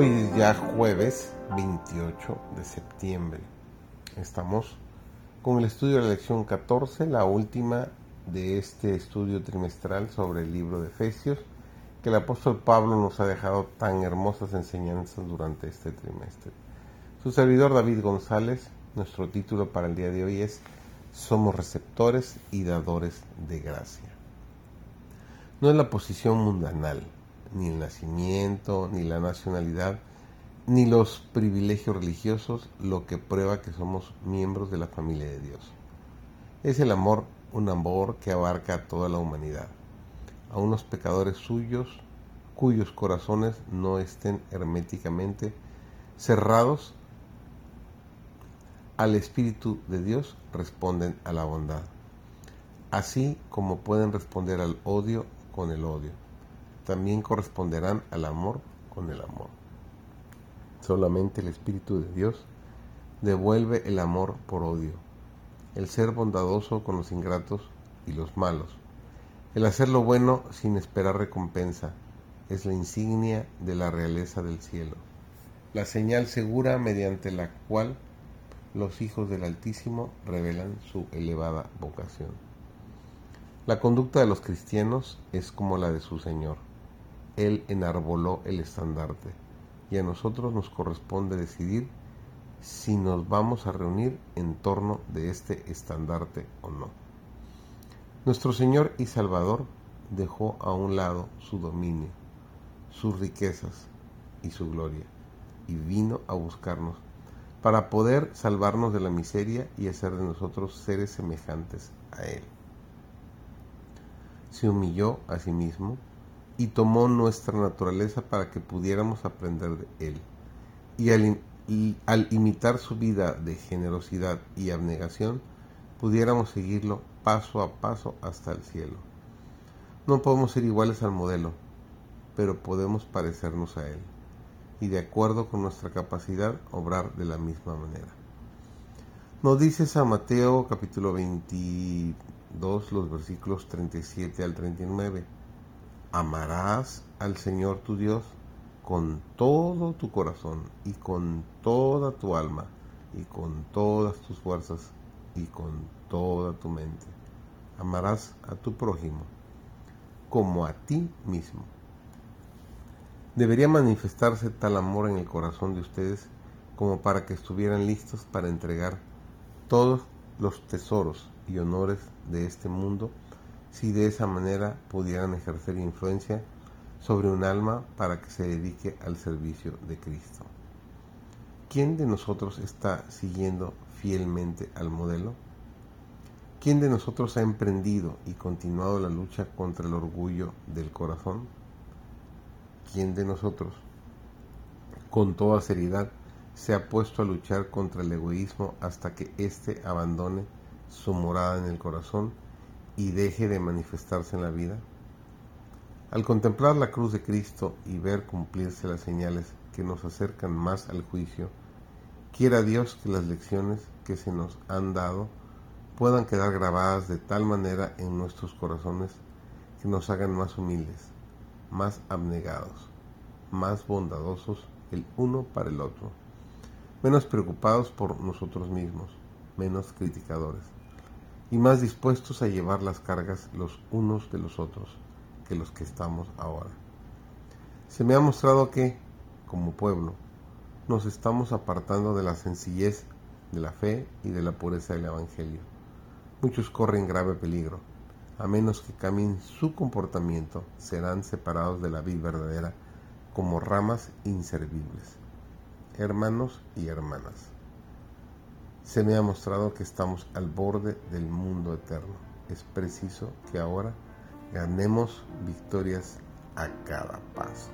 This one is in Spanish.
Hoy ya jueves 28 de septiembre. Estamos con el estudio de la lección 14, la última de este estudio trimestral sobre el libro de Efesios, que el apóstol Pablo nos ha dejado tan hermosas enseñanzas durante este trimestre. Su servidor David González, nuestro título para el día de hoy es Somos receptores y dadores de gracia. No es la posición mundanal, ni el nacimiento, ni la nacionalidad, ni los privilegios religiosos lo que prueba que somos miembros de la familia de Dios. Es el amor, un amor que abarca a toda la humanidad, a unos pecadores suyos cuyos corazones no estén herméticamente cerrados al Espíritu de Dios responden a la bondad, así como pueden responder al odio con el odio también corresponderán al amor con el amor. Solamente el Espíritu de Dios devuelve el amor por odio, el ser bondadoso con los ingratos y los malos, el hacer lo bueno sin esperar recompensa, es la insignia de la realeza del cielo, la señal segura mediante la cual los hijos del Altísimo revelan su elevada vocación. La conducta de los cristianos es como la de su Señor él enarboló el estandarte y a nosotros nos corresponde decidir si nos vamos a reunir en torno de este estandarte o no. Nuestro Señor y Salvador dejó a un lado su dominio, sus riquezas y su gloria, y vino a buscarnos para poder salvarnos de la miseria y hacer de nosotros seres semejantes a Él. Se humilló a sí mismo y tomó nuestra naturaleza para que pudiéramos aprender de Él. Y al, al, imitar su vida de generosidad y abnegación, pudiéramos seguirlo paso a paso hasta el cielo. No podemos ser iguales al modelo, pero podemos parecernos a Él y de acuerdo con nuestra capacidad obrar de la misma manera. Nos dice San Mateo capítulo 22 los versículos 37 al 39 amarás al Señor tu Dios con todo tu corazón y con toda tu alma y con todas tus fuerzas y con toda tu mente. Amarás a tu prójimo como a ti mismo. Debería manifestarse tal amor en el corazón de ustedes como para que estuvieran listos para entregar todos los tesoros y honores de este mundo si de esa manera pudieran ejercer influencia sobre un alma para que se dedique al servicio de Cristo. ¿Quién de nosotros está siguiendo fielmente al modelo? ¿Quién de nosotros ha emprendido y continuado la lucha contra el orgullo del corazón? ¿Quién de nosotros, con toda seriedad, se ha puesto a luchar contra el egoísmo hasta que éste abandone su morada en el corazón y deje de manifestarse en la vida? Al contemplar la cruz de Cristo y ver cumplirse las señales que nos acercan más al juicio, quiera Dios que las lecciones que se nos han dado puedan quedar grabadas de tal manera en nuestros corazones que nos hagan más humildes, más abnegados, más bondadosos el uno para el otro, menos preocupados por nosotros mismos, menos criticadores y más dispuestos a llevar las cargas los unos de los otros que los que estamos ahora. Se me ha mostrado que, como pueblo, nos estamos apartando de la sencillez de la fe y de la pureza del Evangelio. Muchos corren grave peligro. A menos que cambien su comportamiento, serán separados de la vida verdadera como ramas inservibles. Hermanos y hermanas se me ha mostrado que estamos al borde del mundo eterno. Es preciso que ahora ganemos victorias a cada paso.